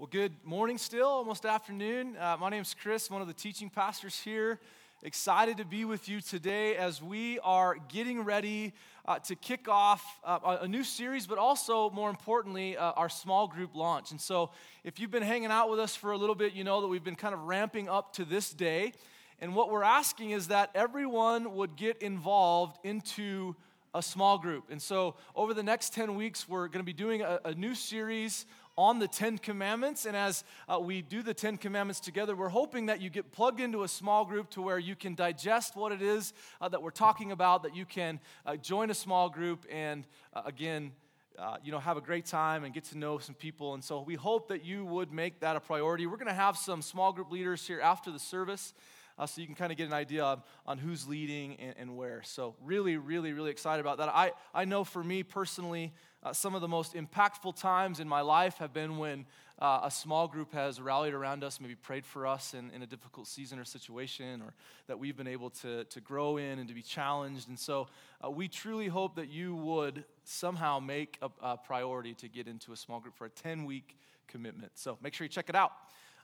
Well, good morning still, almost afternoon. Uh, my is Chris, one of the teaching pastors here. Excited to be with you today as we are getting ready uh, to kick off uh, a new series, but also, more importantly, uh, our small group launch. And so, if you've been hanging out with us for a little bit, you know that we've been kind of ramping up to this day. And what we're asking is that everyone would get involved into a small group. And so, over the next 10 weeks, we're going to be doing a, a new series on the Ten Commandments. And as uh, we do the Ten Commandments together, we're hoping that you get plugged into a small group to where you can digest what it is uh, that we're talking about, that you can uh, join a small group and, uh, again, uh, you know, have a great time and get to know some people. And so we hope that you would make that a priority. We're going to have some small group leaders here after the service. Uh, so you can kind of get an idea on, on who's leading and, and, where. So, really, really, really excited about that. I, I know for me personally, uh, some of the most impactful times in my life have been when uh, a small group has rallied around us, maybe prayed for us in, in a difficult season or situation, or that we've been able to, to grow in and to be challenged. And so uh, we truly hope that you would somehow make a, a, priority to get into a small group for a 10 week commitment. So make sure you check it out.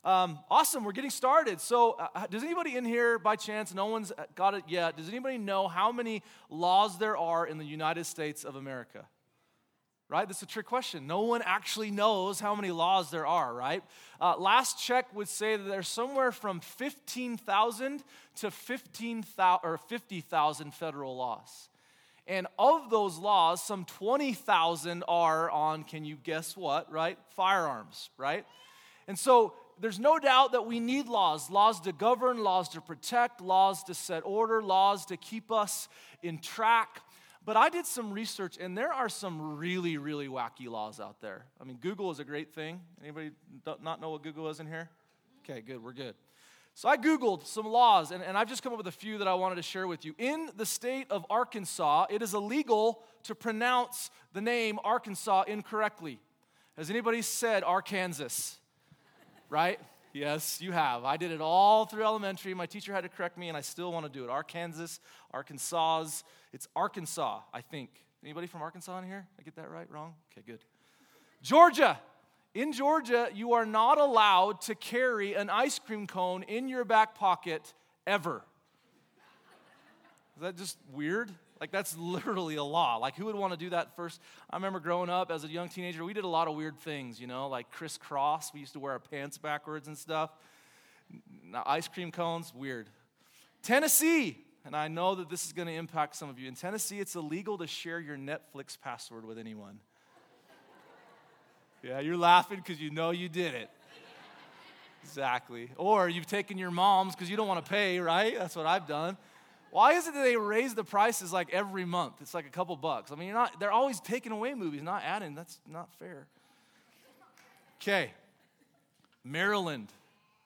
Um, awesome, we're getting started. So, uh, does anybody in here, by chance, no one's got it yet, does anybody know how many laws there are in the United States of America? Right? That's a trick question. No one actually knows how many laws there are, right? Uh, last check would say that there's somewhere from 15,000 to 15,000 or 50,000 federal laws. And of those laws, some 20,000 are on, can you guess what, right? Firearms, right? And so there's no doubt that we need laws laws to govern, laws to protect, laws to set order, laws to keep us in track. But I did some research, and there are some really, really wacky laws out there. I mean, Google is a great thing. Anybody not know what Google is in here? Okay, good, we're good. So I Googled some laws, and, and I've just come up with a few that I wanted to share with you. In the state of Arkansas, it is illegal to pronounce the name Arkansas incorrectly. Has anybody said Arkansas? right? Yes, you have. I did it all through elementary. My teacher had to correct me, and I still want to do it. Arkansas, Arkansas. It's Arkansas, I think. Anybody from Arkansas in here? I get that right? Wrong? Okay, good. Georgia. In Georgia, you are not allowed to carry an ice cream cone in your back pocket ever. Is that just weird? Like, that's literally a law. Like, who would want to do that first? I remember growing up as a young teenager, we did a lot of weird things, you know, like crisscross. We used to wear our pants backwards and stuff. Now, ice cream cones, weird. Tennessee, and I know that this is going to impact some of you. In Tennessee, it's illegal to share your Netflix password with anyone. Yeah, you're laughing because you know you did it. Exactly. Or you've taken your mom's because you don't want to pay, right? That's what I've done. Why is it that they raise the prices like every month? It's like a couple bucks. I mean, you're not, they're always taking away movies, not adding. That's not fair. Okay. Maryland.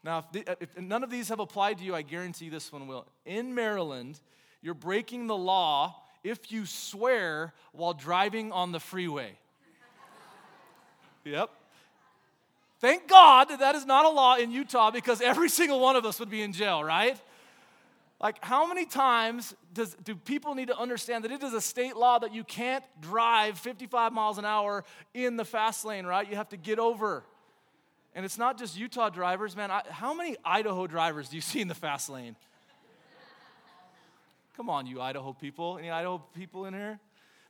Now, if, the, if none of these have applied to you, I guarantee this one will. In Maryland, you're breaking the law if you swear while driving on the freeway. yep. Thank God that that is not a law in Utah because every single one of us would be in jail, right? Like, how many times does, do people need to understand that it is a state law that you can't drive 55 miles an hour in the fast lane, right? You have to get over. And it's not just Utah drivers, man. I, how many Idaho drivers do you see in the fast lane? Come on, you Idaho people. Any Idaho people in here?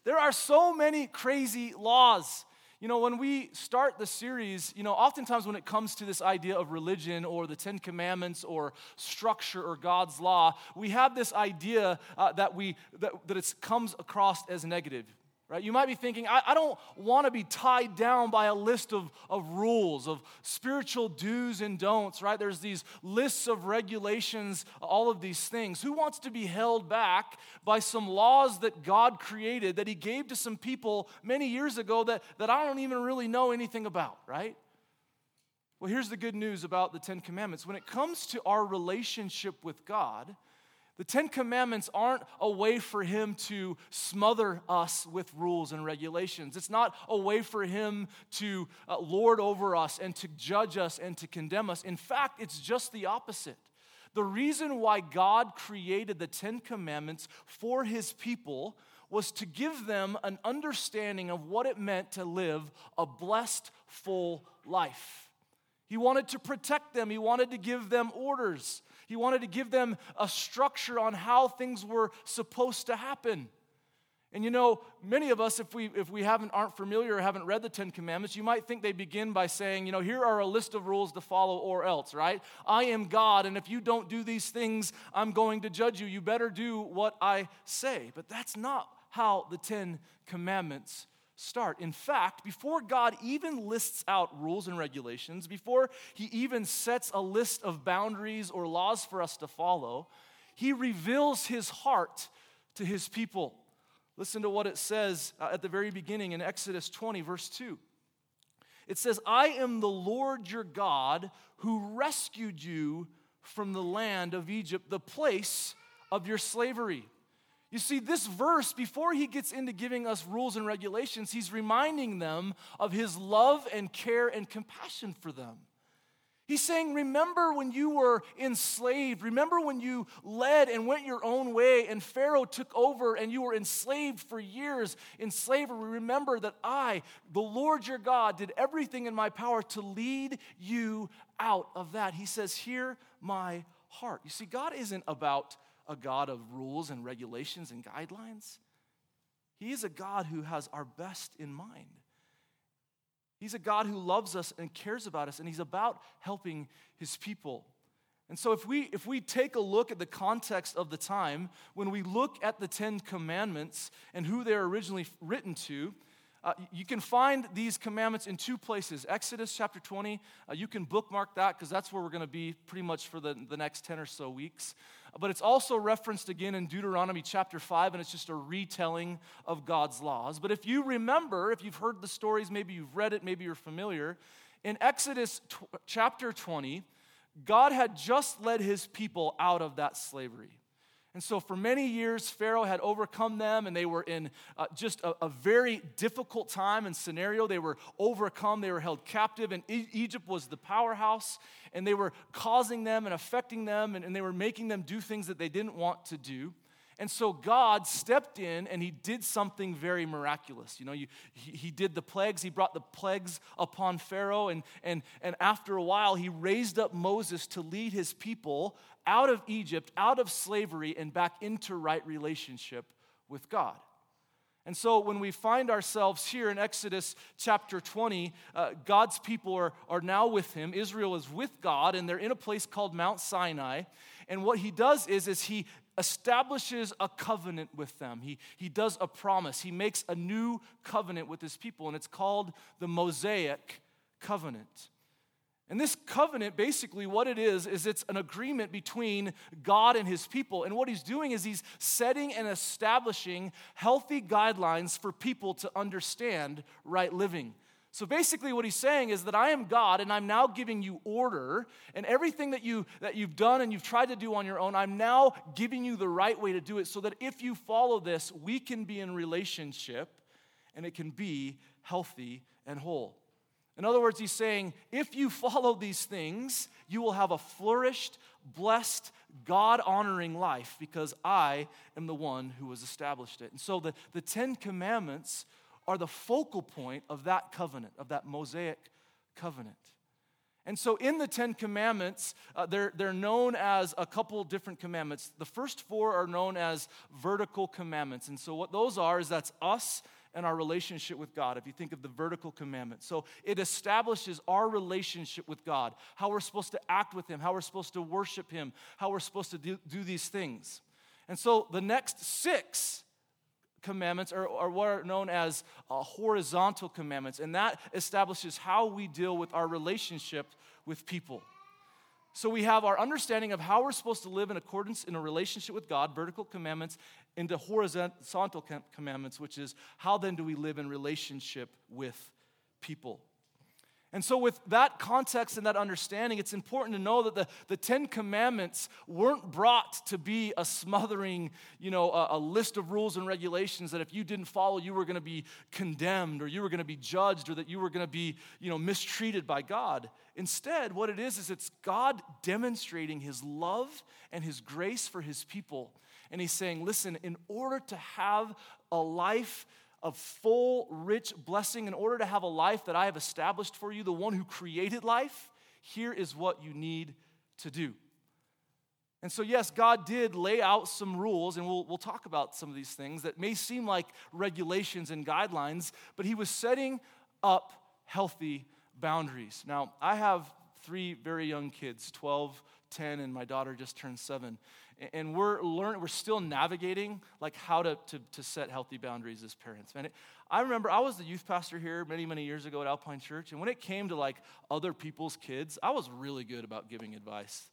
There are so many crazy laws. You know, when we start the series, you know, oftentimes when it comes to this idea of religion or the Ten Commandments or structure or God's law, we have this idea uh, that we that, that it comes across as negative right? You might be thinking, I, I don't want to be tied down by a list of, of rules, of spiritual do's and don'ts, right? There's these lists of regulations, all of these things. Who wants to be held back by some laws that God created, that He gave to some people many years ago that, that I don't even really know anything about, right? Well, here's the good news about the Ten Commandments. When it comes to our relationship with God, the Ten Commandments aren't a way for him to smother us with rules and regulations. It's not a way for him to uh, lord over us and to judge us and to condemn us. In fact, it's just the opposite. The reason why God created the Ten Commandments for his people was to give them an understanding of what it meant to live a blessed, full life. He wanted to protect them, He wanted to give them orders, He wanted to give them a structure on how things were supposed to happen. And you know, many of us, if we, if we haven't, aren't familiar or haven't read the Ten Commandments, you might think they begin by saying, you know, here are a list of rules to follow or else, right? I am God, and if you don't do these things, I'm going to judge you. You better do what I say. But that's not how the Ten Commandments start. In fact, before God even lists out rules and regulations, before he even sets a list of boundaries or laws for us to follow, he reveals his heart to his people. Listen to what it says uh, at the very beginning in Exodus 20, verse 2. It says, I am the Lord your God who rescued you from the land of Egypt, the place of your slavery. You see, this verse, before he gets into giving us rules and regulations, he's reminding them of his love and care and compassion for them. He's saying, Remember when you were enslaved. Remember when you led and went your own way, and Pharaoh took over and you were enslaved for years in slavery. Remember that I, the Lord your God, did everything in my power to lead you out of that. He says, Hear my heart. You see, God isn't about a God of rules and regulations and guidelines, He is a God who has our best in mind. He's a God who loves us and cares about us, and He's about helping His people. And so, if we, if we take a look at the context of the time, when we look at the Ten Commandments and who they're originally written to, uh, you can find these commandments in two places Exodus chapter 20. Uh, you can bookmark that because that's where we're going to be pretty much for the, the next 10 or so weeks. But it's also referenced again in Deuteronomy chapter 5, and it's just a retelling of God's laws. But if you remember, if you've heard the stories, maybe you've read it, maybe you're familiar, in Exodus chapter 20, God had just led his people out of that slavery. And so, for many years, Pharaoh had overcome them, and they were in uh, just a, a, very difficult time and scenario. They were overcome, they were held captive, and e- Egypt was the powerhouse, and they were causing them and affecting them, and, and they were making them do things that they didn't want to do. And so God stepped in and he did something very miraculous. You know, you, he, he did the plagues, he brought the plagues upon Pharaoh, and, and, and after a while, he raised up Moses to lead his people out of Egypt, out of slavery, and back into right relationship with God. And so when we find ourselves here in Exodus chapter 20, uh, God's people are, are now with him. Israel is with God, and they're in a place called Mount Sinai. And what he does is, is he establishes a covenant with them. He, he does a promise. He makes a new covenant with his people, and it's called the Mosaic covenant. And this covenant, basically, what it is, is it's an agreement between God and his people. And what he's doing is he's setting and establishing healthy guidelines for people to understand right living. So basically, what he's saying is that I am God and I'm now giving you order, and everything that, you, that you've done and you've tried to do on your own, I'm now giving you the right way to do it so that if you follow this, we can be in relationship and it can be healthy and whole. In other words, he's saying, if you follow these things, you will have a flourished, blessed, God honoring life because I am the one who has established it. And so the, the Ten Commandments are the focal point of that covenant, of that Mosaic covenant. And so in the Ten Commandments, uh, they're, they're known as a couple different commandments. The first four are known as vertical commandments. And so what those are is that's us and our relationship with God, if you think of the vertical commandment. So it establishes our relationship with God, how we're supposed to act with Him, how we're supposed to worship Him, how we're supposed to do, do these things. And so the next six commandments are, are what are known as uh, horizontal commandments, and that establishes how we deal with our relationship with people. So we have our understanding of how we're supposed to live in accordance in a relationship with God, vertical commandments, into horizontal commandments, which is how then do we live in relationship with people. And so, with that context and that understanding, it's important to know that the, the Ten Commandments weren't brought to be a smothering, you know, a, a list of rules and regulations that if you didn't follow, you were going to be condemned or you were going to be judged or that you were going to be, you know, mistreated by God. Instead, what it is, is it's God demonstrating his love and his grace for his people. And he's saying, listen, in order to have a life of full, rich blessing, in order to have a life that I have established for you, the one who created life, here is what you need to do. And so, yes, God did lay out some rules, and we'll, we'll talk about some of these things that may seem like regulations and guidelines, but He was setting up healthy boundaries. Now, I have three very young kids 12, 10, and my daughter just turned seven. And we're learning, we're still navigating like how to, to, to set healthy boundaries as parents. Man, I remember I was the youth pastor here many, many years ago at Alpine Church, and when it came to like other people's kids, I was really good about giving advice.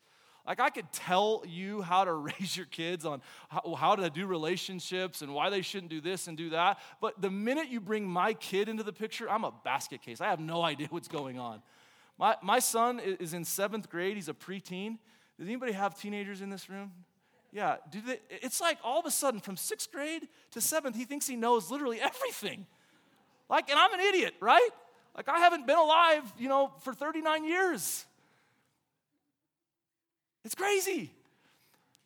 Like, I could tell you how to raise your kids on how, how, to do relationships and why they shouldn't do this and do that. But the minute you bring my kid into the picture, I'm a basket case. I have no idea what's going on. My, my son is in seventh grade, he's a preteen. Does anybody have teenagers in this room? Yeah, do they, it's like all of a sudden from sixth grade to seventh, he thinks he knows literally everything. Like, and I'm an idiot, right? Like, I haven't been alive, you know, for 39 years. It's crazy.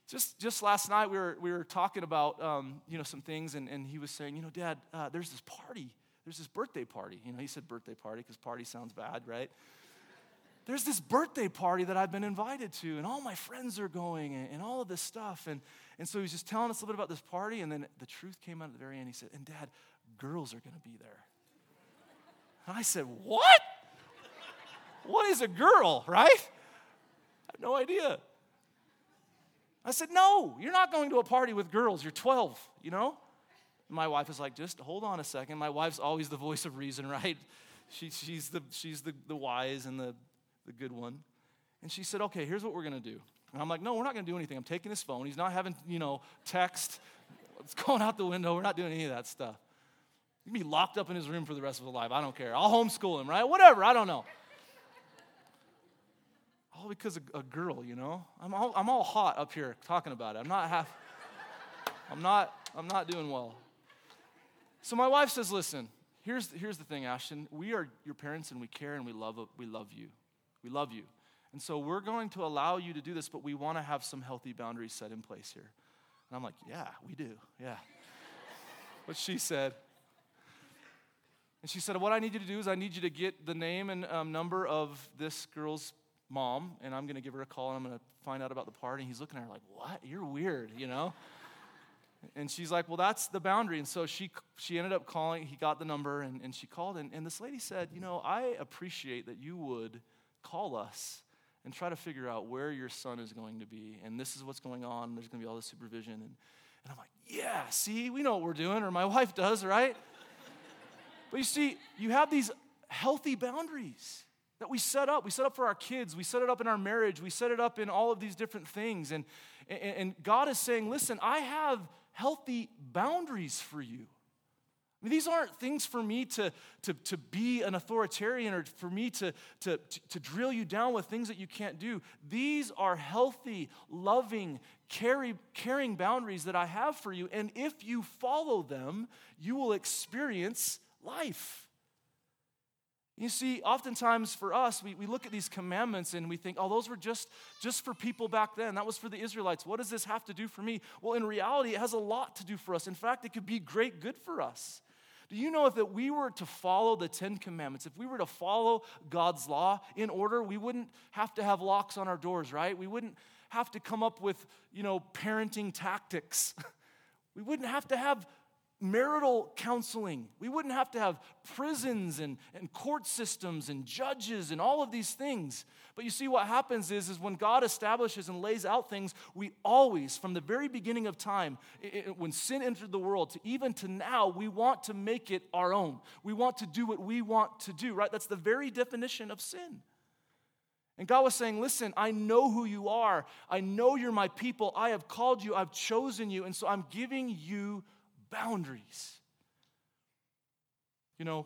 Just, just last night, we were, we were talking about, um, you know, some things, and, and he was saying, you know, Dad, uh, there's this party. There's this birthday party. You know, he said birthday party because party sounds bad, right? There's this birthday party that I've been invited to, and all my friends are going, and, and, all of this stuff. And, and so he's just telling us a little bit about this party, and then the truth came out at the very end. He said, And dad, girls are going to be there. And I said, What? What is a girl, right? I have no idea. I said, No, you're not going to a party with girls. You're 12, you know? my wife is like, Just hold on a second. My wife's always the voice of reason, right? She, she's the, she's the, the wise and the, the good one. And she said, Okay, here's what we're going to do. And I'm like, No, we're not going to do anything. I'm taking his phone. He's not having, you know, text. It's going out the window. We're not doing any of that stuff. He'd be locked up in his room for the rest of his life. I don't care. I'll homeschool him, right? Whatever. I don't know all because of a girl, you know? I'm all, I'm all hot up here talking about it. I'm not half, I'm not, I'm not doing well. So my wife says, listen, here's, here's the thing, Ashton. We are your parents and we care and we love, we love you. We love you. And so we're going to allow you to do this, but we want to have some healthy boundaries set in place here. And I'm like, yeah, we do. Yeah. what she said. And she said, What I need you to do is I need you to get the name and um, number of this girl's mom, and I'm going to give her a call and I'm going to find out about the party. And he's looking at her like, What? You're weird, you know? and she's like, Well, that's the boundary. And so she, she ended up calling. He got the number and, and she called. And, and this lady said, You know, I appreciate that you would call us and try to figure out where your son is going to be. And this is what's going on. There's going to be all this supervision. And, and I'm like, Yeah, see, we know what we're doing, or my wife does, right? but you see, you have these healthy boundaries that we set up. We set up for our kids. We set it up in our marriage. We set it up in all of these different things. And, and, and God is saying, listen, I have healthy boundaries for you. I mean, these aren't things for me to, to, to be an authoritarian or for me to, to, to drill you down with things that you can't do. These are healthy, loving, carry, caring boundaries that I have for you. And if you follow them, you will experience life. You see, oftentimes for us, we, we look at these commandments and we think, oh, those were just, just for people back then. That was for the Israelites. What does this have to do for me? Well, in reality, it has a lot to do for us. In fact, it could be great good for us. Do you know if that we were to follow the Ten Commandments, if we were to follow God's law in order, we wouldn't have to have locks on our doors, right? We wouldn't have to come up with, you know, parenting tactics. we wouldn't have to have marital counseling. We wouldn't have to have prisons and, and court systems and judges and all of these things. But you see, what happens is, is when God establishes and lays out things, we always, from the very beginning of time, it, when sin entered the world, to even to now, we want to make it our own. We want to do what we want to do, right? That's the very definition of sin. And God was saying, Listen, I know who you are. I know you're my people. I have called you. I've chosen you. And so I'm giving you boundaries. You know,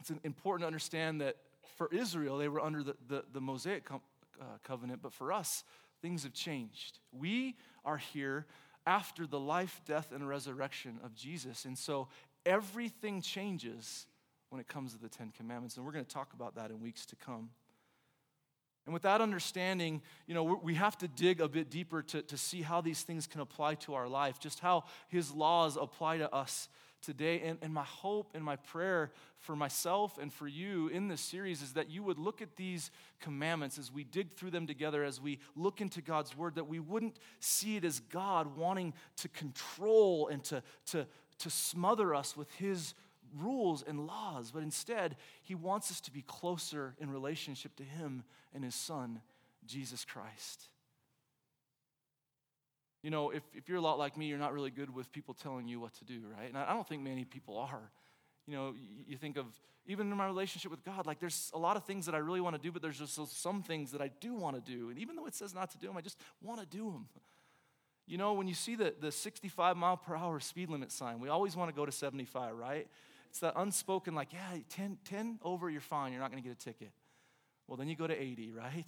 it's important to understand that for Israel, they were under the, the, the Mosaic uh, covenant, but for us, things have changed. We are here after the life, death, and resurrection of Jesus. And so everything changes when it comes to the Ten Commandments. And we're going to talk about that in weeks to come. And with that understanding, you know, we have to dig a bit deeper to, to see how these things can apply to our life, just how his laws apply to us today. And, and my hope and my prayer for myself and for you in this series is that you would look at these commandments as we dig through them together, as we look into God's word, that we wouldn't see it as God wanting to control and to, to, to smother us with his rules and laws, but instead, he wants us to be closer in relationship to him and his son, Jesus Christ. You know, if, if you're a lot like me, you're not really good with people telling you what to do, right? And I don't think many people are. You know, you, think of, even in my relationship with God, like there's a lot of things that I really want to do, but there's just some things that I do want to do. And even though it says not to do them, I just want to do them. You know, when you see the, the 65 mile per hour speed limit sign, we always want to go to 75, right? It's that unspoken, like, yeah, 10, 10 over, you're fine, you're not going to get a ticket. Well, then you go to 80, right?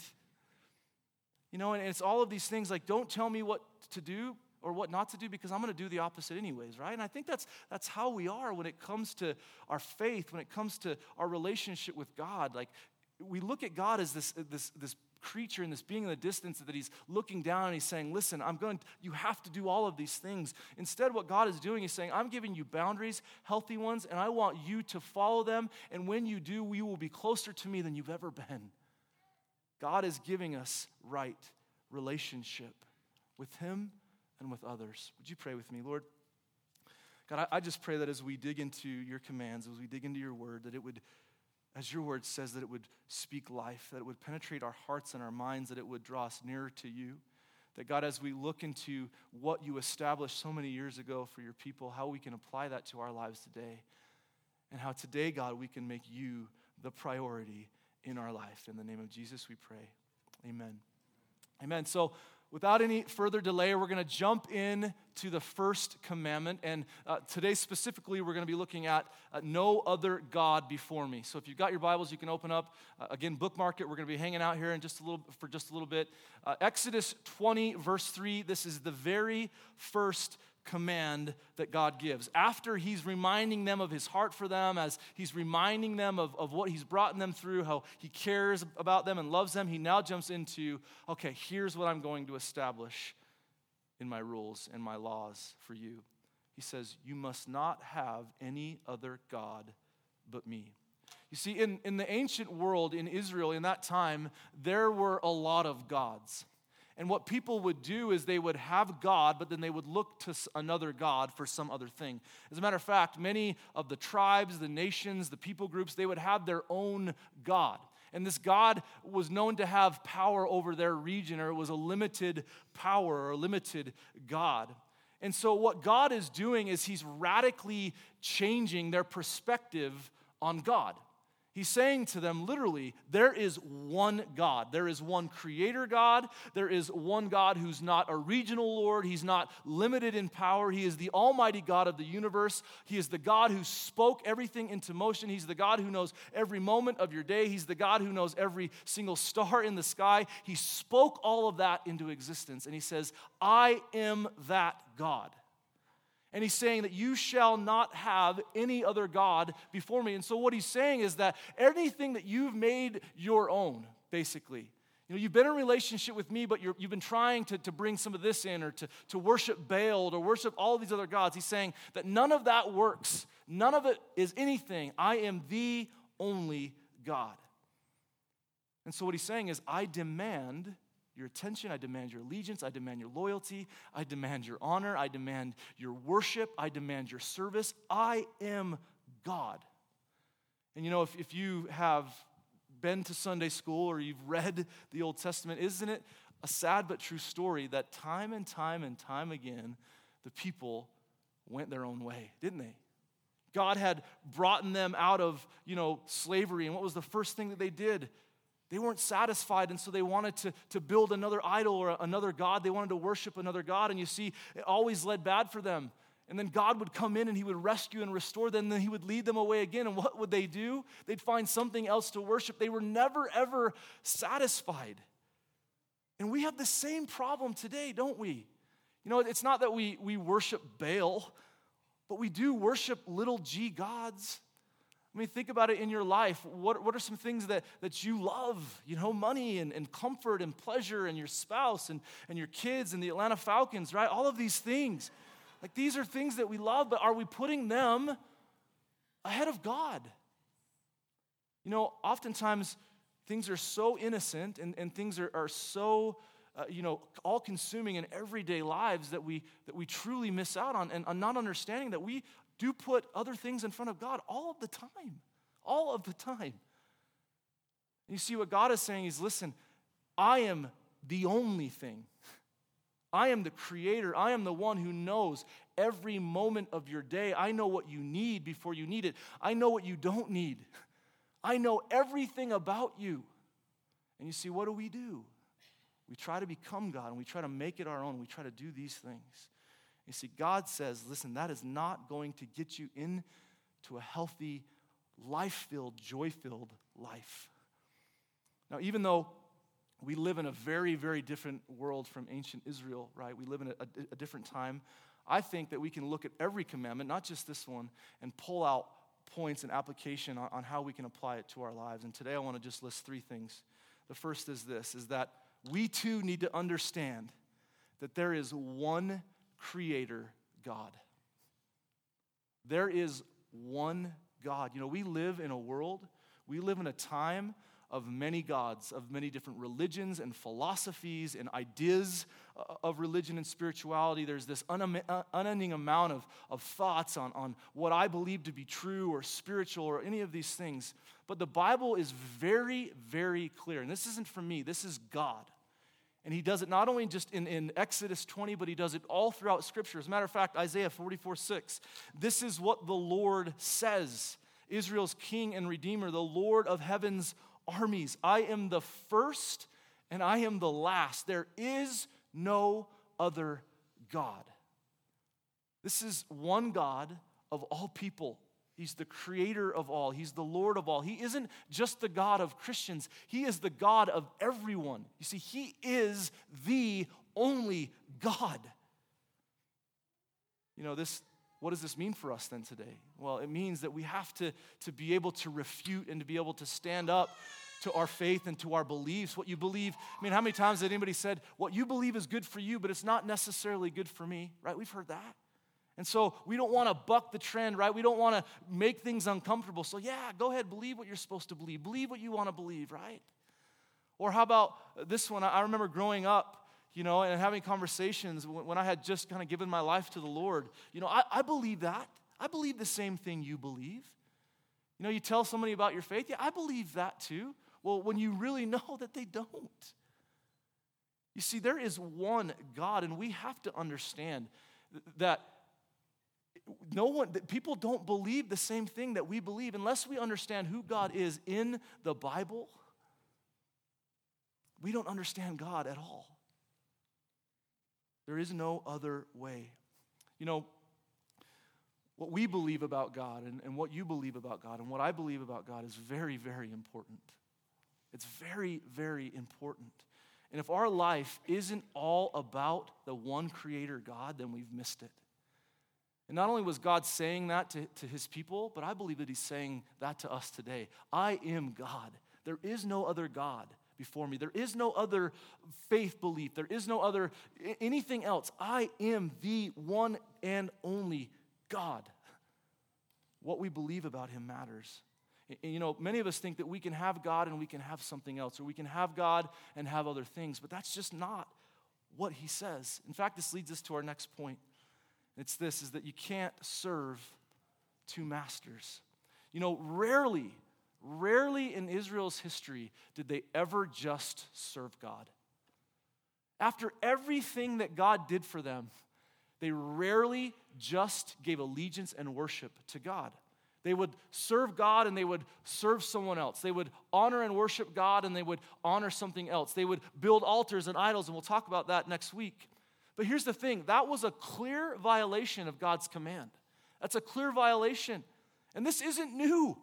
You know, and it's all of these things like, don't tell me what to do or what not to do because I'm going to do the opposite anyways, right? And I think that's, that's how we are when it comes to our faith, when it comes to our relationship with God. Like, we look at God as this, this, this creature and this being in the distance that he's looking down and he's saying, Listen, I'm going, you have to do all of these things. Instead, what God is doing is saying, I'm giving you boundaries, healthy ones, and I want you to follow them. And when you do, you will be closer to me than you've ever been. God is giving us right relationship with Him and with others. Would you pray with me, Lord? God, I just pray that as we dig into your commands, as we dig into your word, that it would, as your word says, that it would speak life, that it would penetrate our hearts and our minds, that it would draw us nearer to you. That God, as we look into what you established so many years ago for your people, how we can apply that to our lives today. And how today, God, we can make you the priority in our life. In the name of Jesus, we pray. Amen. Amen. So, without any further delay, we're going to jump in to the first commandment. And uh, today, specifically, we're going to be looking at uh, no other God before me. So, if you've got your Bibles, you can open up. Uh, again, bookmark it. We're going to be hanging out here in just a little for just a little bit. Uh, Exodus 20, verse 3. This is the very first command that God gives. After he's reminding them of his heart for them, as he's reminding them of, of what he's brought them through, how he cares about them and loves them, he now jumps into okay, here's what I'm going to establish in my rules and my laws for you. He says, You must not have any other God but me. You see, in, in the ancient world, in Israel, in that time, there were a lot of gods. And what people would do is they would have God, but then they would look to another God for some other thing. As a matter of fact, many of the tribes, the nations, the people groups, they would have their own God. And this God was known to have power over their region, or it was a limited power or a limited God. And so, what God is doing is He's radically changing their perspective on God. He's saying to them literally, there is one God. There is one creator God. There is one God who's not a regional Lord. He's not limited in power. He is the almighty God of the universe. He is the God who spoke everything into motion. He's the God who knows every moment of your day. He's the God who knows every single star in the sky. He spoke all of that into existence. And he says, I am that God. And he's saying that you shall not have any other God before me. And so, what he's saying is that anything that you've made your own, basically, you know, you've been in a relationship with me, but you have been trying to, to bring some of this in or to, to worship Baal or worship all these other gods. He's saying that none of that works. None of it is anything. I am the only God. And so, what he's saying is, I demand your attention. I demand your allegiance. I demand your loyalty. I demand your honor. I demand your worship. I demand your service. I am God. And you know, if, if you have been to Sunday school or you've read the Old Testament, isn't it a sad but true story that time and time and time again, the people went their own way, didn't they? God had brought them out of, you know, slavery, and what was the first thing that they did? They weren't satisfied, and so they wanted to, to build another idol or another God. They wanted to worship another God, and you see, it always led bad for them. And then God would come in and He would rescue and restore them, and then He would lead them away again. And what would they do? They'd find something else to worship. They were never, ever satisfied. And we have the same problem today, don't we? You know, it's not that we, we worship Baal, but we do worship little g gods. I mean, think about it in your life. What, what are some things that, that you love? You know, money and, and comfort and pleasure and your spouse and, and your kids and the Atlanta Falcons, right? All of these things. Like these are things that we love, but are we putting them ahead of God? You know, oftentimes things are so innocent and, and things are, are so, uh, you know, all consuming in everyday lives that we, that we truly miss out on and, and not understanding that we do put other things in front of God all of the time. All of the time. You see, what God is saying is listen, I am the only thing. I am the creator. I am the one who knows every moment of your day. I know what you need before you need it. I know what you don't need. I know everything about you. And you see, what do we do? We try to become God and we try to make it our own. We try to do these things. You see, God says, listen, that is not going to get you into a healthy, life filled, joy filled life. Now, even though we live in a very, very different world from ancient Israel, right? We live in a, a, a different time. I think that we can look at every commandment, not just this one, and pull out points and application on, on how we can apply it to our lives. And today I want to just list three things. The first is this is that we too need to understand that there is one creator God. There is one God. You know, we live in a world, we live in a time of many gods, of many different religions and philosophies and ideas uh, of religion and spirituality. There's this uh, unending amount of, of thoughts on, on what I believe to be true or spiritual or any of these things. But the Bible is very, very clear. And this isn't for me, this is God. And he does it not only just in, in Exodus 20, but he does it all throughout Scripture. As a matter of fact, Isaiah 44 6. This is what the Lord says Israel's king and redeemer, the Lord of heaven's armies. I am the first and I am the last. There is no other God. This is one God of all people. He's the creator of all. He's the Lord of all. He isn't just the God of Christians, He is the God of everyone. You see, He is the only God. You know, this, what does this mean for us then today? Well, it means that we have to, to be able to refute and to be able to stand up to our faith and to our beliefs. What you believe, I mean, how many times has anybody said, What you believe is good for you, but it's not necessarily good for me, right? We've heard that. And so we don't want to buck the trend, right? We don't want to make things uncomfortable. So, yeah, go ahead, believe what you're supposed to believe, believe what you want to believe, right? Or how about this one? I remember growing up you know, and having conversations when I had just kind of given my life to the Lord. You know, I, I believe that. I believe the same thing you believe. You know, you tell somebody about your faith, yeah, I believe that too. Well, when you really know that they don't. You see, there is one God, and we have to understand that no one people don't believe the same thing that we believe unless we understand who God is in the Bible. We don't understand God at all. There is no other way. You know, what we believe about God and, and what you believe about God and what I believe about God is very, very important. It's very, very important. And if our life isn't all about the one creator God, then we've missed it. And not only was God saying that to, to his people, but I believe that he's saying that to us today. I am God. There is no other God before me. There is no other faith belief. There is no other anything else. I am the one and only God. What we believe about him matters. You know, many of us think that we can have God and we can have something else, or we can have God and have other things, but that's just not what he says. In fact, this leads us to our next point. It's this is that you can't serve two masters. You know, rarely, rarely in Israel's history did they ever just serve God. After everything that God did for them, they rarely just gave allegiance and worship to God. They would serve God and they would serve someone else. They would honor and worship God and they would honor something else. They would build altars and idols, and we'll talk about that next week. But here's the thing that was a clear violation of God's command. That's a clear violation. And this isn't new.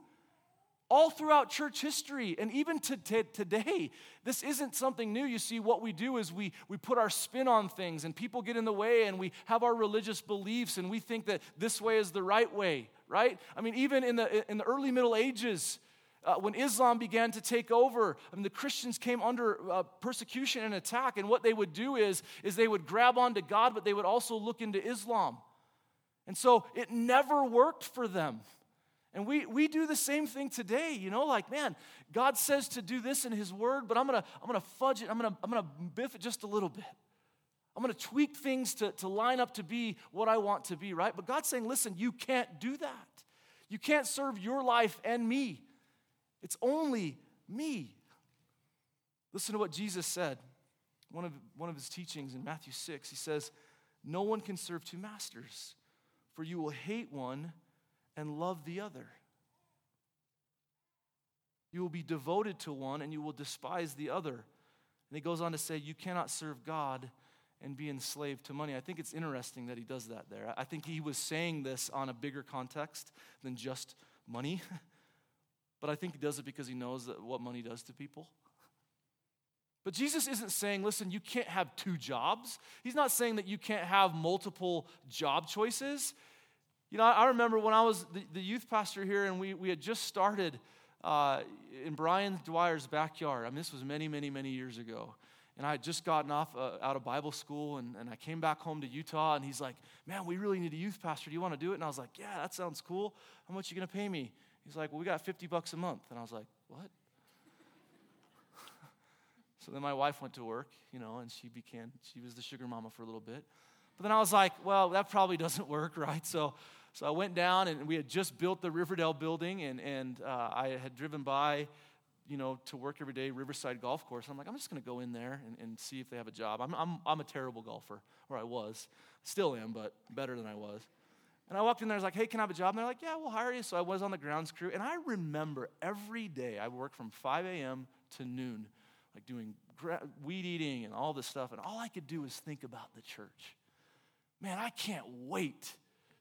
All throughout church history, and even to, to, today, this isn't something new. You see, what we do is we, we put our spin on things, and people get in the way, and we have our religious beliefs, and we think that this way is the right way right? I mean, even in the, in the early Middle Ages, uh, when Islam began to take over, I mean, the Christians came under uh, persecution and attack, and what they would do is, is they would grab onto God, but they would also look into Islam. And so it never worked for them. And we, we do the same thing today, you know, like, man, God says to do this in His Word, but I'm gonna, I'm gonna fudge it, I'm gonna, I'm gonna biff it just a little bit. I'm gonna tweak things to, to line up to be what I want to be, right? But God's saying, listen, you can't do that. You can't serve your life and me. It's only me. Listen to what Jesus said. One of, one of his teachings in Matthew 6, he says, No one can serve two masters, for you will hate one and love the other. You will be devoted to one and you will despise the other. And he goes on to say, You cannot serve God and be enslaved to money. I think it's interesting that he does that there. I think he was saying this on a bigger context than just money. but I think he does it because he knows that what money does to people. But Jesus isn't saying, listen, you can't have two jobs. He's not saying that you can't have multiple job choices. You know, I remember when I was the, the youth pastor here and we, we had just started uh, in Brian Dwyer's backyard. I mean, this was many, many, many years ago. And I had just gotten off uh, out of Bible school and, and I came back home to Utah and he's like, man, we really need a youth pastor. Do you want to do it? And I was like, yeah, that sounds cool. How much are you going to pay me? He's like, well, we got 50 bucks a month. And I was like, what? so then my wife went to work, you know, and she became, she was the sugar mama for a little bit. But then I was like, well, that probably doesn't work, right? So so I went down, and we had just built the Riverdale building, and, and uh, I had driven by, you know, to work every day, Riverside Golf Course. I'm like, I'm just going to go in there and, and see if they have a job. I'm, I'm, I'm a terrible golfer, or I was. Still am, but better than I was. And I walked in there, I was like, hey, can I have a job? And they're like, yeah, we'll hire you. So I was on the grounds crew. And I remember every day I worked from 5 a.m. to noon, like doing weed eating and all this stuff. And all I could do was think about the church. Man, I can't wait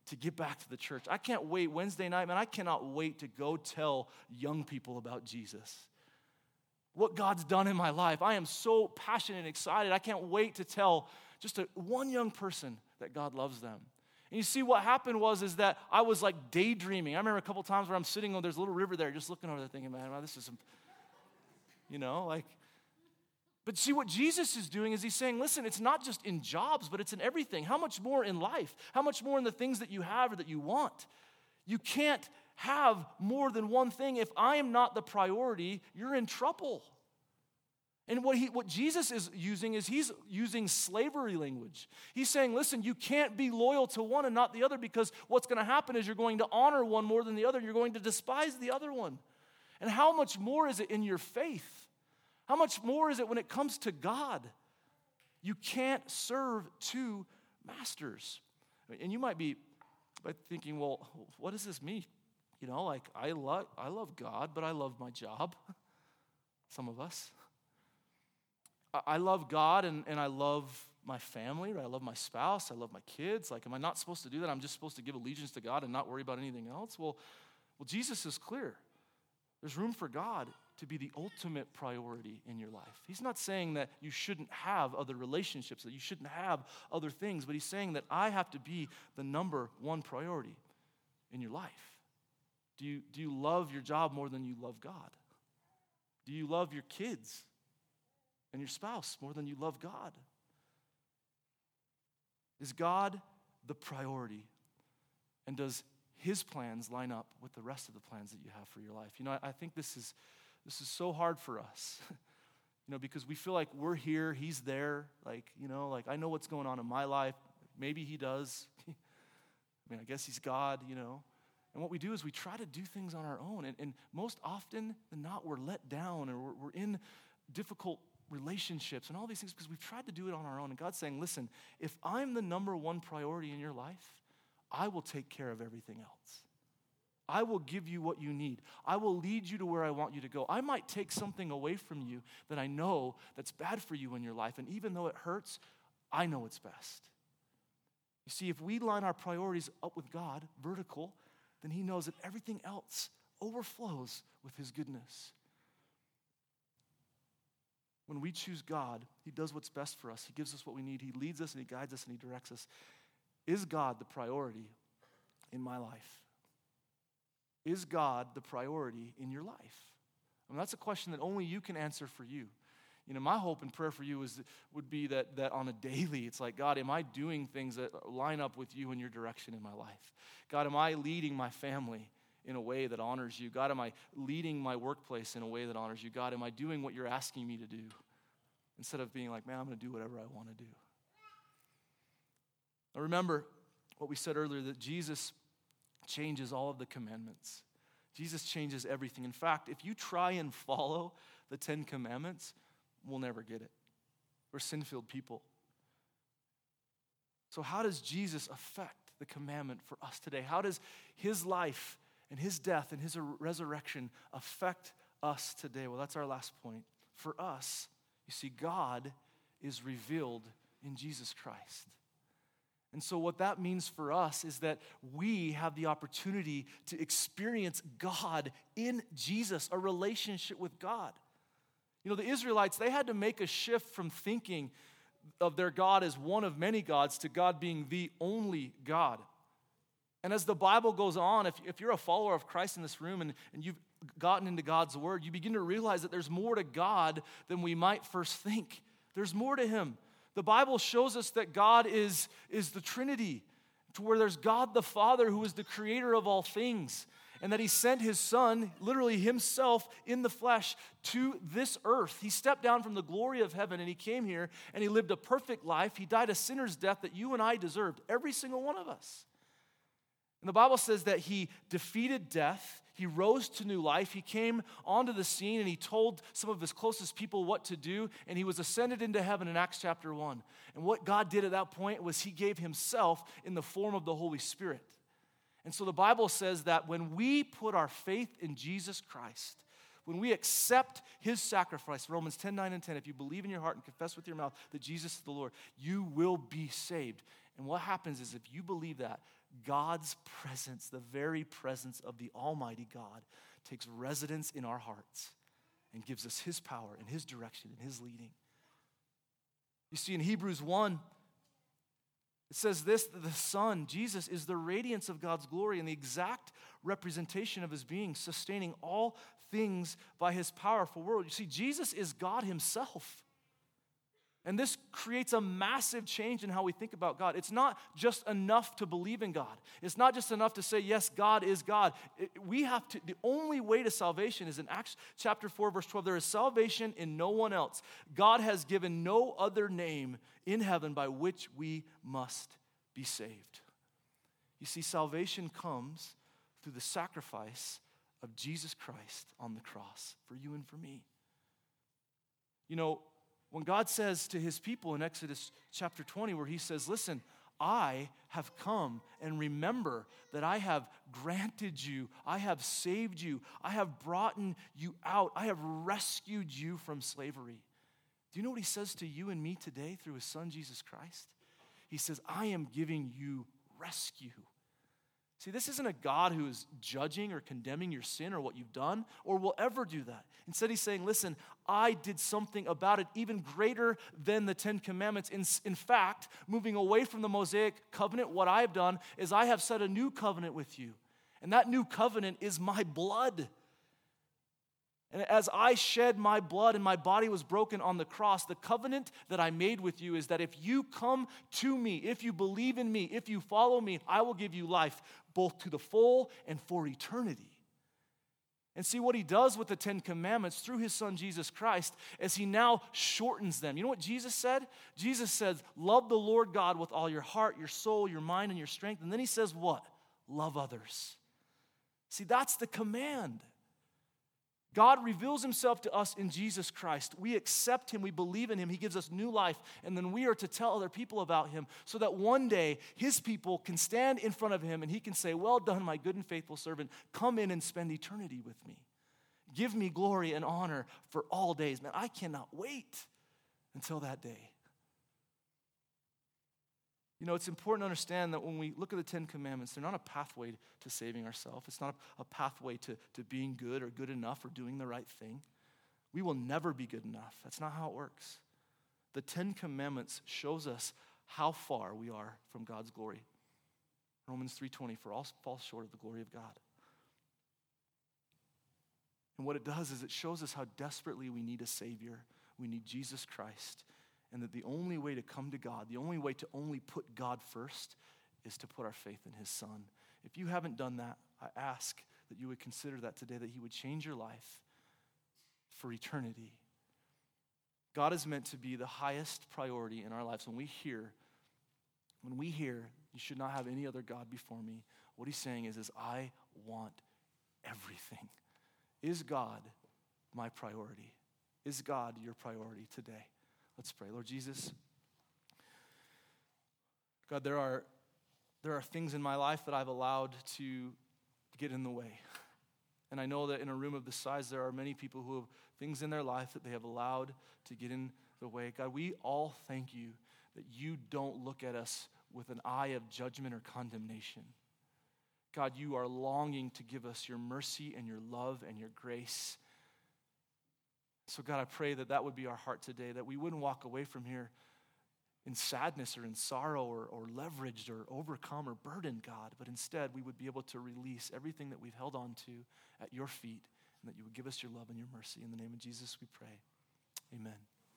to get back to the church. I can't wait Wednesday night, man. I cannot wait to go tell young people about Jesus. What God's done in my life. I am so passionate and excited. I can't wait to tell just a, one young person that God loves them. And you see, what happened was is that I was like daydreaming. I remember a couple times where I'm sitting on there's a little river there, just looking over there, thinking, man, wow, this is you know, like but see, what Jesus is doing is he's saying, listen, it's not just in jobs, but it's in everything. How much more in life? How much more in the things that you have or that you want? You can't have more than one thing. If I am not the priority, you're in trouble. And what, he, what Jesus is using is he's using slavery language. He's saying, listen, you can't be loyal to one and not the other because what's going to happen is you're going to honor one more than the other, and you're going to despise the other one. And how much more is it in your faith? How much more is it when it comes to God? You can't serve two masters. And you might be thinking, well, what does this mean? You know, like I love I love God, but I love my job. Some of us. I love God and, and I love my family, right? I love my spouse, I love my kids. Like, am I not supposed to do that? I'm just supposed to give allegiance to God and not worry about anything else? Well, well, Jesus is clear. There's room for God to be the ultimate priority in your life. He's not saying that you shouldn't have other relationships, that you shouldn't have other things, but he's saying that I have to be the number one priority in your life. Do you, do you love your job more than you love God? Do you love your kids and your spouse more than you love God? Is God the priority? And does his plans line up with the rest of the plans that you have for your life? You know, I, I think this is this is so hard for us. you know, because we feel like we're here, he's there. Like, you know, like I know what's going on in my life. Maybe he does. I mean, I guess he's God, you know. And what we do is we try to do things on our own. And, and most often than not, we're let down or we're, we're in difficult relationships and all these things because we've tried to do it on our own. And God's saying, listen, if I'm the number one priority in your life, I will take care of everything else. I will give you what you need. I will lead you to where I want you to go. I might take something away from you that I know that's bad for you in your life. And even though it hurts, I know it's best. You see, if we line our priorities up with God, vertical, then He knows that everything else overflows with His goodness. When we choose God, He does what's best for us. He gives us what we need. He leads us and He guides us and He directs us. Is God the priority in my life? Is God the priority in your life? I mean, that's a question that only you can answer for you. You know, my hope and prayer for you is, would be that, that on a daily, it's like, God, am I doing things that line up with you and your direction in my life? God, am I leading my family in a way that honors you? God, am I leading my workplace in a way that honors you? God, am I doing what you're asking me to do? Instead of being like, man, I'm going to do whatever I want to do. Now remember what we said earlier that Jesus changes all of the commandments. Jesus changes everything. In fact, if you try and follow the Ten Commandments, we'll never get it. We're sin filled people. So, how does Jesus affect the commandment for us today? How does his life and his death and his resurrection affect us today? Well, that's our last point. For us, you see, God is revealed in Jesus Christ. And so, what that means for us is that we have the opportunity to experience God in Jesus, a relationship with God. You know, the Israelites, they had to make a shift from thinking of their God as one of many gods to God being the only God. And as the Bible goes on, if, if you're a follower of Christ in this room and, and you've gotten into God's word, you begin to realize that there's more to God than we might first think. There's more to Him. The Bible shows us that God is, is the Trinity, to where there's God the Father who is the creator of all things and that he sent his son, literally himself in the flesh, to this earth. He stepped down from the glory of heaven and he came here and he lived a perfect life. He died a sinner's death that you and I deserved, every single one of us. And the Bible says that he defeated death. He rose to new life. He came onto the scene and he told some of his closest people what to do, and he was ascended into heaven in Acts chapter 1. And what God did at that point was he gave himself in the form of the Holy Spirit. And so the Bible says that when we put our faith in Jesus Christ, when we accept his sacrifice, Romans 10 9 and 10, if you believe in your heart and confess with your mouth that Jesus is the Lord, you will be saved. And what happens is if you believe that, God's presence, the very presence of the Almighty God, takes residence in our hearts and gives us his power and his direction and his leading. You see, in Hebrews 1, it says this that the Son, Jesus, is the radiance of God's glory and the exact representation of his being, sustaining all things by his powerful word. You see, Jesus is God himself. And this creates a massive change in how we think about God. It's not just enough to believe in God. It's not just enough to say, yes, God is God. It, we have to, the only way to salvation is in Acts chapter 4, verse 12. There is salvation in no one else. God has given no other name in heaven by which we must be saved. You see, salvation comes through the sacrifice of Jesus Christ on the cross for you and for me. You know, when God says to his people in Exodus chapter 20, where he says, Listen, I have come and remember that I have granted you, I have saved you, I have brought you out, I have rescued you from slavery. Do you know what he says to you and me today through his son Jesus Christ? He says, I am giving you rescue. See, this isn't a God who is judging or condemning your sin or what you've done or will ever do that. Instead, he's saying, Listen, I did something about it even greater than the Ten Commandments. In, in fact, moving away from the Mosaic covenant, what I've done is I have set a new covenant with you. And that new covenant is my blood. And as I shed my blood and my body was broken on the cross, the covenant that I made with you is that if you come to me, if you believe in me, if you follow me, I will give you life, both to the full and for eternity. And see what he does with the Ten Commandments through his son Jesus Christ as he now shortens them. You know what Jesus said? Jesus says, Love the Lord God with all your heart, your soul, your mind, and your strength. And then he says, What? Love others. See, that's the command. God reveals himself to us in Jesus Christ. We accept him, we believe in him, he gives us new life, and then we are to tell other people about him so that one day his people can stand in front of him and he can say, Well done, my good and faithful servant. Come in and spend eternity with me. Give me glory and honor for all days. Man, I cannot wait until that day. You know, it's important to understand that when we look at the Ten Commandments, they're not a pathway to saving ourselves. It's not a pathway to, to being good or good enough or doing the right thing. We will never be good enough. That's not how it works. The Ten Commandments shows us how far we are from God's glory. Romans 3:20, for all fall short of the glory of God. And what it does is it shows us how desperately we need a Savior We need Jesus Christ. And that the only way to come to God, the only way to only put God first, is to put our faith in His Son. If you haven't done that, I ask that you would consider that today, that He would change your life for eternity. God is meant to be the highest priority in our lives. When we hear, when we hear, you should not have any other God before me, what he's saying is, is I want everything. Is God my priority? Is God your priority today? Let's pray. Lord Jesus, God, there are, there are things in my life that I've allowed to get in the way. And I know that in a room of this size, there are many people who have things in their life that they have allowed to get in the way. God, we all thank you that you don't look at us with an eye of judgment or condemnation. God, you are longing to give us your mercy and your love and your grace. So, God, I pray that that would be our heart today, that we wouldn't walk away from here in sadness or in sorrow or, or leveraged or overcome or burdened, God, but instead we would be able to release everything that we've held on to at your feet and that you would give us your love and your mercy. In the name of Jesus, we pray. Amen.